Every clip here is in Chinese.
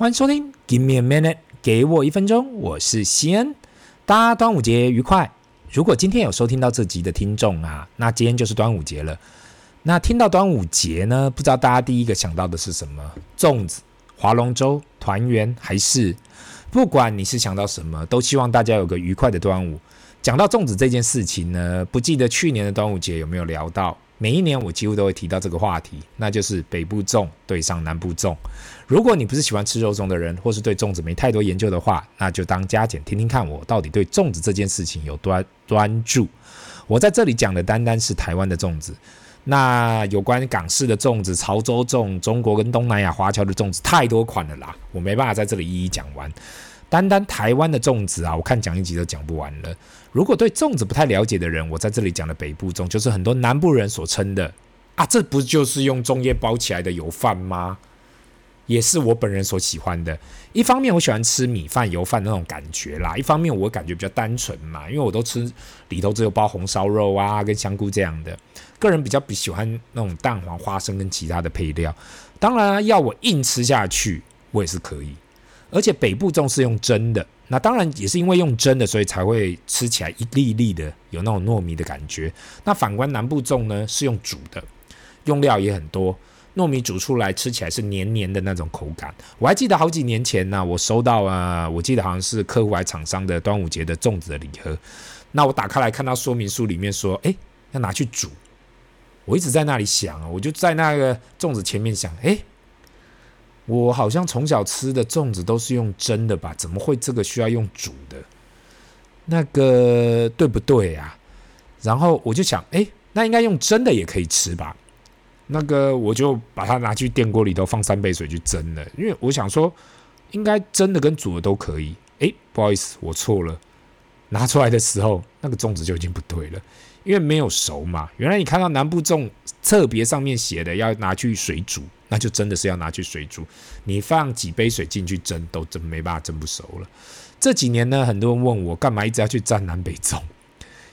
欢迎收听，Give me a minute，给我一分钟，我是西恩，大家端午节愉快。如果今天有收听到这集的听众啊，那今天就是端午节了。那听到端午节呢，不知道大家第一个想到的是什么？粽子、划龙舟、团圆，还是不管你是想到什么，都希望大家有个愉快的端午。讲到粽子这件事情呢，不记得去年的端午节有没有聊到？每一年我几乎都会提到这个话题，那就是北部粽对上南部粽。如果你不是喜欢吃肉粽的人，或是对粽子没太多研究的话，那就当加减听听看我到底对粽子这件事情有多专注。我在这里讲的单单是台湾的粽子，那有关港式的粽子、潮州粽、中国跟东南亚华侨的粽子太多款了啦，我没办法在这里一一讲完。单单台湾的粽子啊，我看讲一集都讲不完了。如果对粽子不太了解的人，我在这里讲的北部粽，就是很多南部人所称的啊，这不就是用粽叶包起来的油饭吗？也是我本人所喜欢的。一方面我喜欢吃米饭、油饭那种感觉啦，一方面我感觉比较单纯嘛，因为我都吃里头只有包红烧肉啊跟香菇这样的。个人比较比喜欢那种蛋黄、花生跟其他的配料。当然啊，要我硬吃下去，我也是可以。而且北部粽是用蒸的，那当然也是因为用蒸的，所以才会吃起来一粒粒的，有那种糯米的感觉。那反观南部粽呢，是用煮的，用料也很多，糯米煮出来吃起来是黏黏的那种口感。我还记得好几年前呢，我收到啊，我记得好像是客户还厂商的端午节的粽子的礼盒。那我打开来看到说明书里面说，诶，要拿去煮。我一直在那里想啊，我就在那个粽子前面想，诶。我好像从小吃的粽子都是用蒸的吧？怎么会这个需要用煮的？那个对不对呀？然后我就想，哎，那应该用蒸的也可以吃吧？那个我就把它拿去电锅里头放三杯水去蒸了，因为我想说，应该蒸的跟煮的都可以。哎，不好意思，我错了。拿出来的时候，那个粽子就已经不对了，因为没有熟嘛。原来你看到南部粽特别上面写的要拿去水煮。那就真的是要拿去水煮，你放几杯水进去蒸，都蒸没办法蒸不熟了。这几年呢，很多人问我干嘛一直要去沾南北粽，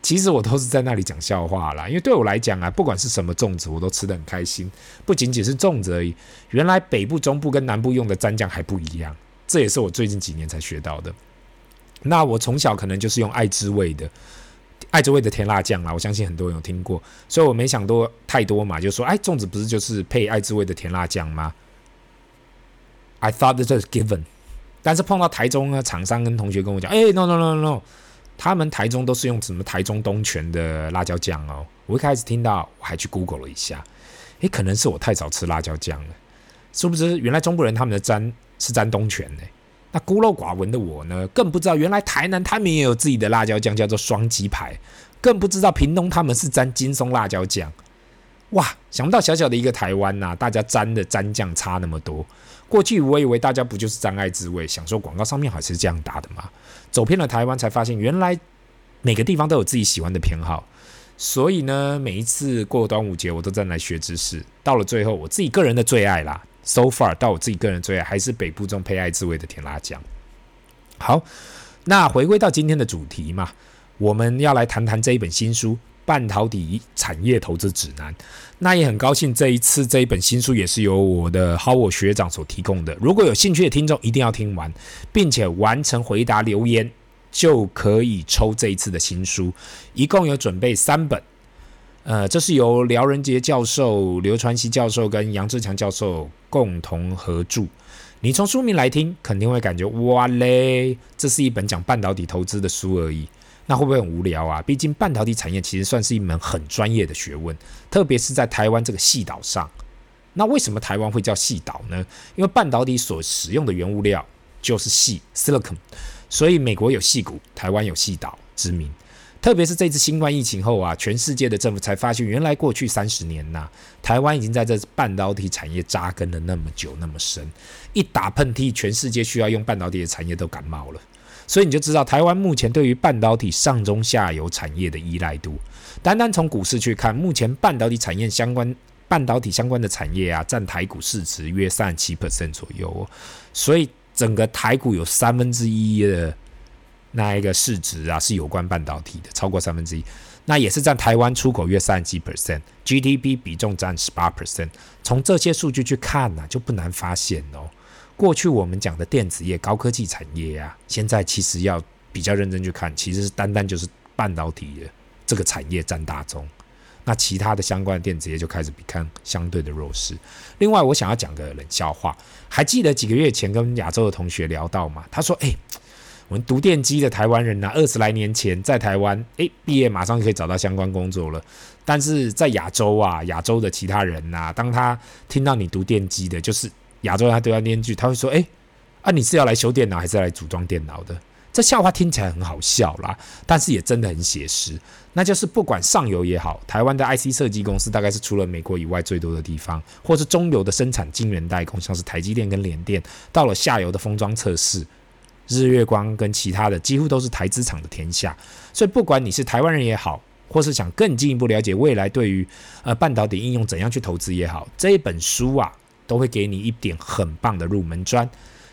其实我都是在那里讲笑话啦。因为对我来讲啊，不管是什么粽子，我都吃得很开心。不仅仅是粽子而已，原来北部、中部跟南部用的蘸酱还不一样，这也是我最近几年才学到的。那我从小可能就是用爱之味的。爱之味的甜辣酱啦，我相信很多人有听过，所以我没想多太多嘛，就说，哎，粽子不是就是配爱之味的甜辣酱吗？I thought this was given，但是碰到台中呢，厂商跟同学跟我讲，哎，no no no no，他们台中都是用什么台中东泉的辣椒酱哦。我一开始听到，我还去 Google 了一下，哎，可能是我太少吃辣椒酱了，殊不知？原来中国人他们的沾是沾东泉呢？那孤陋寡闻的我呢，更不知道原来台南他们也有自己的辣椒酱，叫做双鸡排，更不知道屏东他们是沾金松辣椒酱。哇，想不到小小的一个台湾呐、大家沾的沾酱差那么多。过去我以为大家不就是沾爱滋味，想说广告上面还是这样打的嘛。走遍了台湾才发现，原来每个地方都有自己喜欢的偏好。所以呢，每一次过端午节，我都在来学知识。到了最后，我自己个人的最爱啦。So far，到我自己个人最爱还是北部中配爱滋味的甜辣酱。好，那回归到今天的主题嘛，我们要来谈谈这一本新书《半导体产业投资指南》。那也很高兴这一次这一本新书也是由我的 Howard 学长所提供的。如果有兴趣的听众，一定要听完，并且完成回答留言，就可以抽这一次的新书。一共有准备三本。呃，这是由廖仁杰教授、刘传熙教授跟杨志强教授共同合著。你从书名来听，肯定会感觉哇嘞，这是一本讲半导体投资的书而已。那会不会很无聊啊？毕竟半导体产业其实算是一门很专业的学问，特别是在台湾这个矽岛上。那为什么台湾会叫矽岛呢？因为半导体所使用的原物料就是矽 （silicon），所以美国有矽谷，台湾有矽岛之名。特别是这次新冠疫情后啊，全世界的政府才发现，原来过去三十年呐、台湾已经在这半导体产业扎根了那么久那么深，一打喷嚏，全世界需要用半导体的产业都感冒了。所以你就知道，台湾目前对于半导体上中下游产业的依赖度。单单从股市去看，目前半导体产业相关、半导体相关的产业啊，占台股市值约三十七 percent 左右哦。所以整个台股有三分之一的。那一个市值啊，是有关半导体的，超过三分之一。那也是占台湾出口约三十七 percent，GDP 比重占十八 percent。从这些数据去看呢、啊，就不难发现哦，过去我们讲的电子业、高科技产业啊，现在其实要比较认真去看，其实是单单就是半导体的这个产业占大宗。那其他的相关的电子业就开始比看相对的弱势。另外，我想要讲个冷笑话，还记得几个月前跟亚洲的同学聊到吗？他说：“哎、我们读电机的台湾人呐、啊，二十来年前在台湾，哎、欸，毕业马上就可以找到相关工作了。但是在亚洲啊，亚洲的其他人呐、当他听到你读电机的，就是亚洲人，他都要念句，他会说：哎、欸，啊，你是要来修电脑，还是来组装电脑的？”这笑话听起来很好笑啦，但是也真的很写实。那就是不管上游也好，台湾的 IC 设计公司大概是除了美国以外最多的地方，或是中游的生产晶圆代工，像是台积电跟联电，到了下游的封装测试，日月光跟其他的几乎都是台资厂的天下。所以不管你是台湾人也好，或是想更进一步了解未来对于呃半导体应用怎样去投资也好，这一本书啊都会给你一点很棒的入门砖。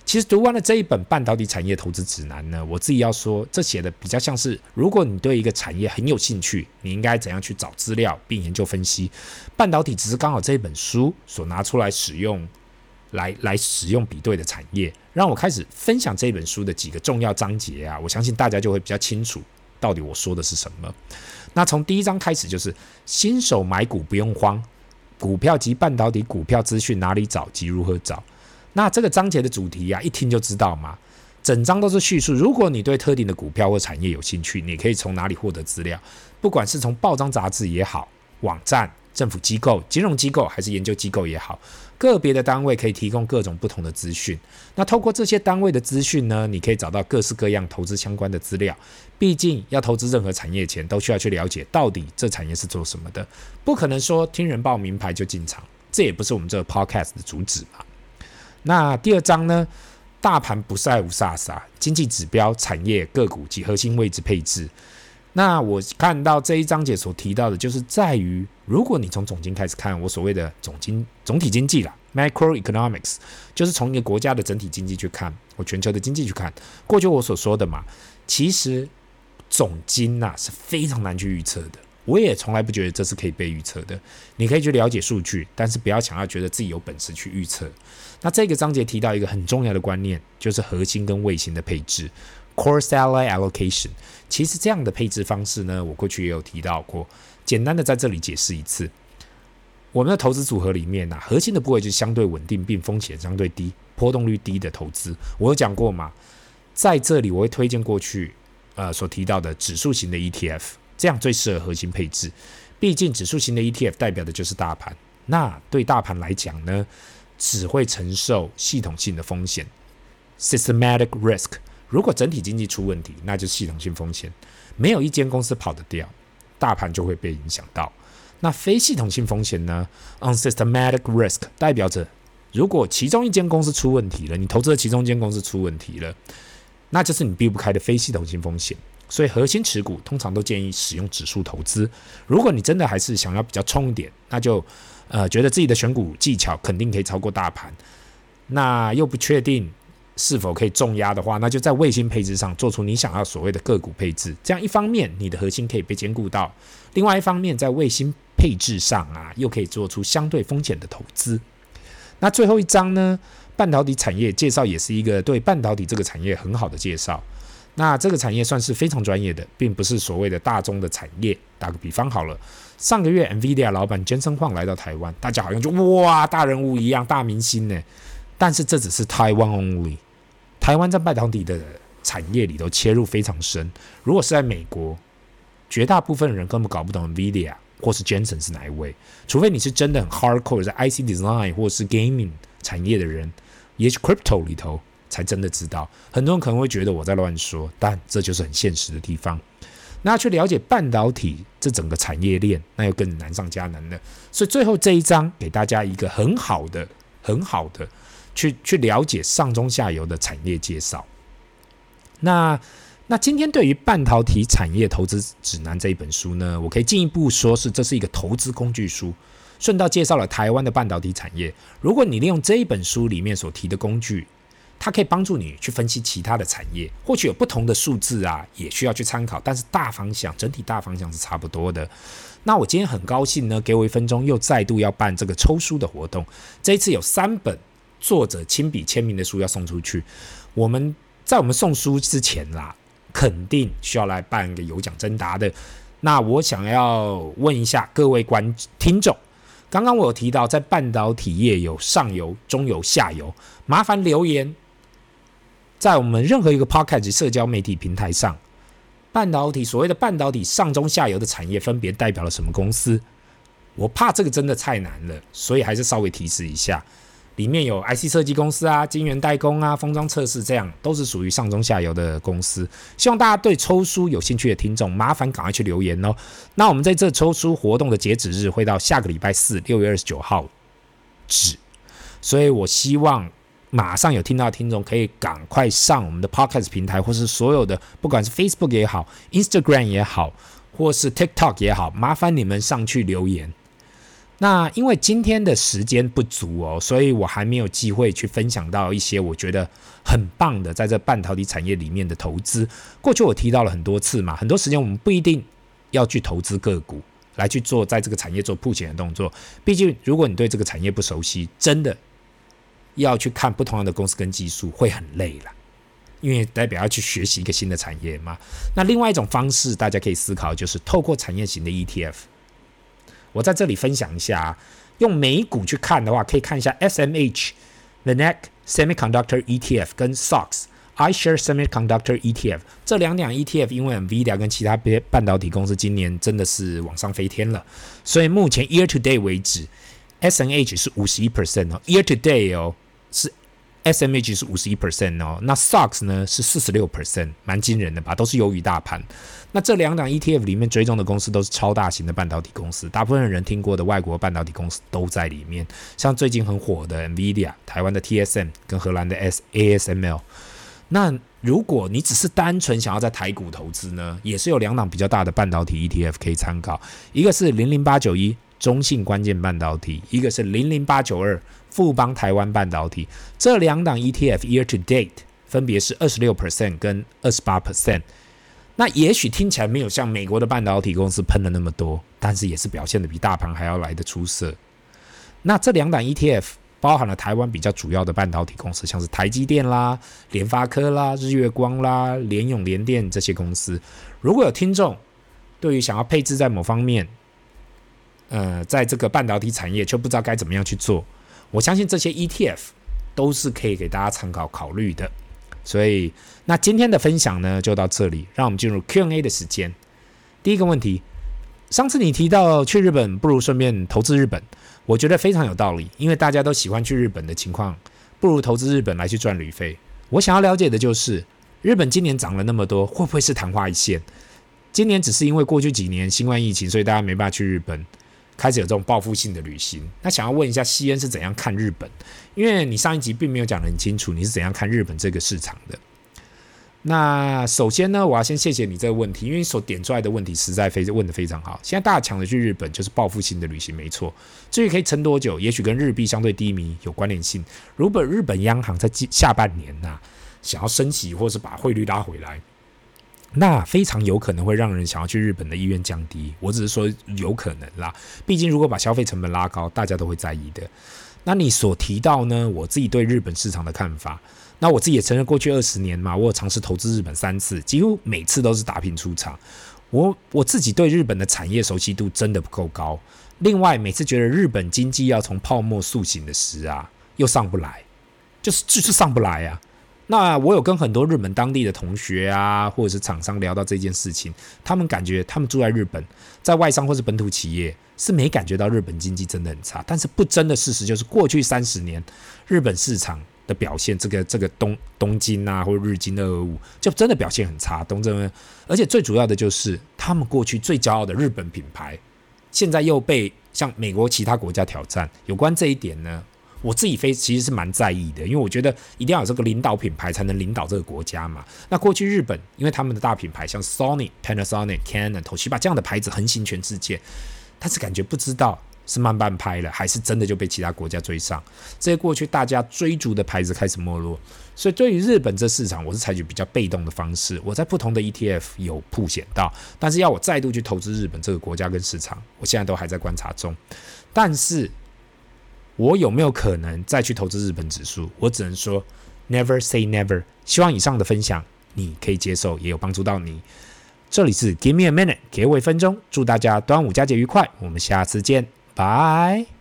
其实读完了这一本半导体产业投资指南呢，我自己要说，这写的比较像是，如果你对一个产业很有兴趣，你应该怎样去找资料并研究分析。半导体只是刚好这一本书所拿出来使用，来来使用比对的产业。让我开始分享这本书的几个重要章节啊，我相信大家就会比较清楚到底我说的是什么。那从第一章开始就是新手买股不用慌，股票及半导体股票资讯哪里找及如何找。那这个章节的主题啊，一听就知道嘛。整章都是叙述，如果你对特定的股票或产业有兴趣，你可以从哪里获得资料？不管是从报章杂志也好，网站、政府机构、金融机构还是研究机构也好，个别的单位可以提供各种不同的资讯。那透过这些单位的资讯呢，你可以找到各式各样投资相关的资料。毕竟要投资任何产业前，都需要去了解到底这产业是做什么的，不可能说听人报名牌就进场，这也不是我们这个 podcast 的主旨嘛。那第二章呢？大盘不是爱无煞煞，经济指标、产业、个股及核心位置配置。那我看到这一章节所提到的，就是在于，如果你从总经开始看，我所谓的总经总体经济啦，macroeconomics，就是从一个国家的整体经济去看，我全球的经济去看。过去我所说的嘛，其实总经呐是非常难去预测的。我也从来不觉得这是可以被预测的。你可以去了解数据，但是不要想要觉得自己有本事去预测。那这个章节提到一个很重要的观念，就是核心跟卫星的配置 （core satellite allocation）。其实这样的配置方式呢，我过去也有提到过。简单的在这里解释一次，我们的投资组合里面呢、啊，核心的部位就是相对稳定并风险相对低、波动率低的投资。我有讲过嘛，在这里我会推荐过去呃所提到的指数型的 ETF。这样最适合核心配置，毕竟指数型的 ETF 代表的就是大盘。那对大盘来讲呢，只会承受系统性的风险 （systematic risk）。如果整体经济出问题，那就系统性风险。没有一间公司跑得掉，大盘就会被影响到。那非系统性风险呢？unsystematic risk 代表着，如果其中一间公司出问题了，你投资的其中一间公司出问题了，那就是你避不开的非系统性风险。所以核心持股通常都建议使用指数投资。如果你真的还是想要比较冲一点，那就呃觉得自己的选股技巧肯定可以超过大盘，那又不确定是否可以重压的话，那就在卫星配置上做出你想要所谓的个股配置。这样一方面你的核心可以被兼顾到，另外一方面在卫星配置上啊又可以做出相对风险的投资。那最后一章呢，半导体产业介绍也是一个对半导体这个产业很好的介绍。那这个产业算是非常专业的，并不是所谓的大宗的产业。打个比方好了，上个月 NVIDIA 老板 Jensen Huang 来到台湾，大家好像就哇大人物一样，大明星呢。但是这只是台湾 only，台湾在半导体的产业里头切入非常深。如果是在美国，绝大部分人根本搞不懂 NVIDIA 或是 Jensen 是哪一位，除非你是真的很 hardcore 在 IC design 或是 gaming 产业的人，也许 crypto 里头。才真的知道，很多人可能会觉得我在乱说，但这就是很现实的地方。那去了解半导体这整个产业链，那又更难上加难了。所以最后这一章给大家一个很好的、很好的去去了解上中下游的产业介绍。那那今天对于半导体产业投资指南这一本书呢，我可以进一步说是这是一个投资工具书，顺道介绍了台湾的半导体产业。如果你利用这一本书里面所提的工具，它可以帮助你去分析其他的产业，或许有不同的数字啊，也需要去参考，但是大方向，整体大方向是差不多的。那我今天很高兴呢，给我一分钟，又再度要办这个抽书的活动。这一次有三本作者亲笔签名的书要送出去。我们在我们送书之前啦，肯定需要来办一个有奖征答的。那我想要问一下各位观听众，刚刚我有提到在半导体业有上游、中游、下游，麻烦留言在我们任何一个 podcast 社交媒体平台上，半导体所谓的半导体上中下游的产业分别代表了什么公司？我怕这个真的太难了，所以还是稍微提示一下。里面有 IC 设计公司啊、晶圆代工啊、封装测试，这样都是属于上中下游的公司。希望大家对抽书有兴趣的听众，麻烦赶快去留言哦。那我们在这抽书活动的截止日会到下个礼拜四，六月二十九号止。所以我希望马上有听到的听众可以赶快上我们的 Podcast 平台，或是所有的，不管是 Facebook 也好、Instagram 也好，或是 TikTok 也好，麻烦你们上去留言。那因为今天的时间不足哦，所以我还没有机会去分享到一些我觉得很棒的在这半导体产业里面的投资。过去我提到了很多次嘛，很多时间我们不一定要去投资个股来去做在这个产业做铺前的动作。毕竟如果你对这个产业不熟悉，真的要去看不同样的公司跟技术会很累了，因为代表要去学习一个新的产业嘛。那另外一种方式大家可以思考，就是透过产业型的 ETF。我在这里分享一下，用美股去看的话，可以看一下 SMH、The Neck Semiconductor ETF 跟 SOX。i s h a r e Semiconductor ETF 这两两 ETF，因为 NVIDIA 跟其他别半导体公司今年真的是往上飞天了，所以目前 Year to Date 为止，SMH 是五十一 percent 哦，Year to Date 哦是。SMH 是五十一 percent 哦，那 SOX 呢是四十六 percent，蛮惊人的吧？都是优于大盘。那这两档 ETF 里面追踪的公司都是超大型的半导体公司，大部分人听过的外国半导体公司都在里面，像最近很火的 NVIDIA、台湾的 TSM 跟荷兰的 ASML。那如果你只是单纯想要在台股投资呢，也是有两档比较大的半导体 ETF 可以参考，一个是零零八九一中性关键半导体，一个是零零八九二。富邦台湾半导体这两档 ETF year to date 分别是二十六 percent 跟二十八 percent。那也许听起来没有像美国的半导体公司喷了那么多，但是也是表现得比大盘还要来得出色。那这两档 ETF 包含了台湾比较主要的半导体公司，像是台积电啦、联发科啦、日月光啦、联永、联电这些公司。如果有听众对于想要配置在某方面，呃，在这个半导体产业却不知道该怎么样去做。我相信这些 ETF 都是可以给大家参考考虑的，所以那今天的分享呢就到这里，让我们进入 Q&A 的时间。第一个问题，上次你提到去日本不如顺便投资日本，我觉得非常有道理，因为大家都喜欢去日本的情况，不如投资日本来去赚旅费。我想要了解的就是，日本今年涨了那么多，会不会是昙花一现？今年只是因为过去几年新冠疫情，所以大家没办法去日本。开始有这种报复性的旅行，那想要问一下西恩是怎样看日本？因为你上一集并没有讲得很清楚，你是怎样看日本这个市场的？那首先呢，我要先谢谢你这个问题，因为你所点出来的问题实在非问得非常好。现在大家抢着去日本，就是报复性的旅行，没错。至于可以撑多久，也许跟日币相对低迷有关联性。如果日本央行在下半年呐、想要升息，或是把汇率拉回来。那非常有可能会让人想要去日本的意愿降低。我只是说有可能啦，毕竟如果把消费成本拉高，大家都会在意的。那你所提到呢？我自己对日本市场的看法，那我自己也承认，过去二十年嘛，我有尝试投资日本三次，几乎每次都是打平出场。我我自己对日本的产业熟悉度真的不够高。另外，每次觉得日本经济要从泡沫塑形的时啊，又上不来，就是就是上不来啊。那我有跟很多日本当地的同学啊，或者是厂商聊到这件事情，他们感觉他们住在日本，在外商或是本土企业是没感觉到日本经济真的很差。但是不争的事实就是，过去三十年日本市场的表现，这个这个东东京啊，或者日经二二五，就真的表现很差。东证，而且最主要的就是，他们过去最骄傲的日本品牌，现在又被像美国其他国家挑战。有关这一点呢？我自己非其实是蛮在意的，因为我觉得一定要有这个领导品牌才能领导这个国家嘛。那过去日本，因为他们的大品牌像 Sony、Panasonic、Canon、Toshiba 这样的牌子横行全世界，但是感觉不知道是慢半拍了，还是真的就被其他国家追上。这些过去大家追逐的牌子开始没落，所以对于日本这市场，我是采取比较被动的方式。我在不同的 ETF 有铺险到，但是要我再度去投资日本这个国家跟市场，我现在都还在观察中。但是。我有没有可能再去投资日本指数？我只能说 never say never。希望以上的分享你可以接受，也有帮助到你。这里是 Give me a minute，给我一分钟。祝大家端午佳节愉快，我们下次见，拜。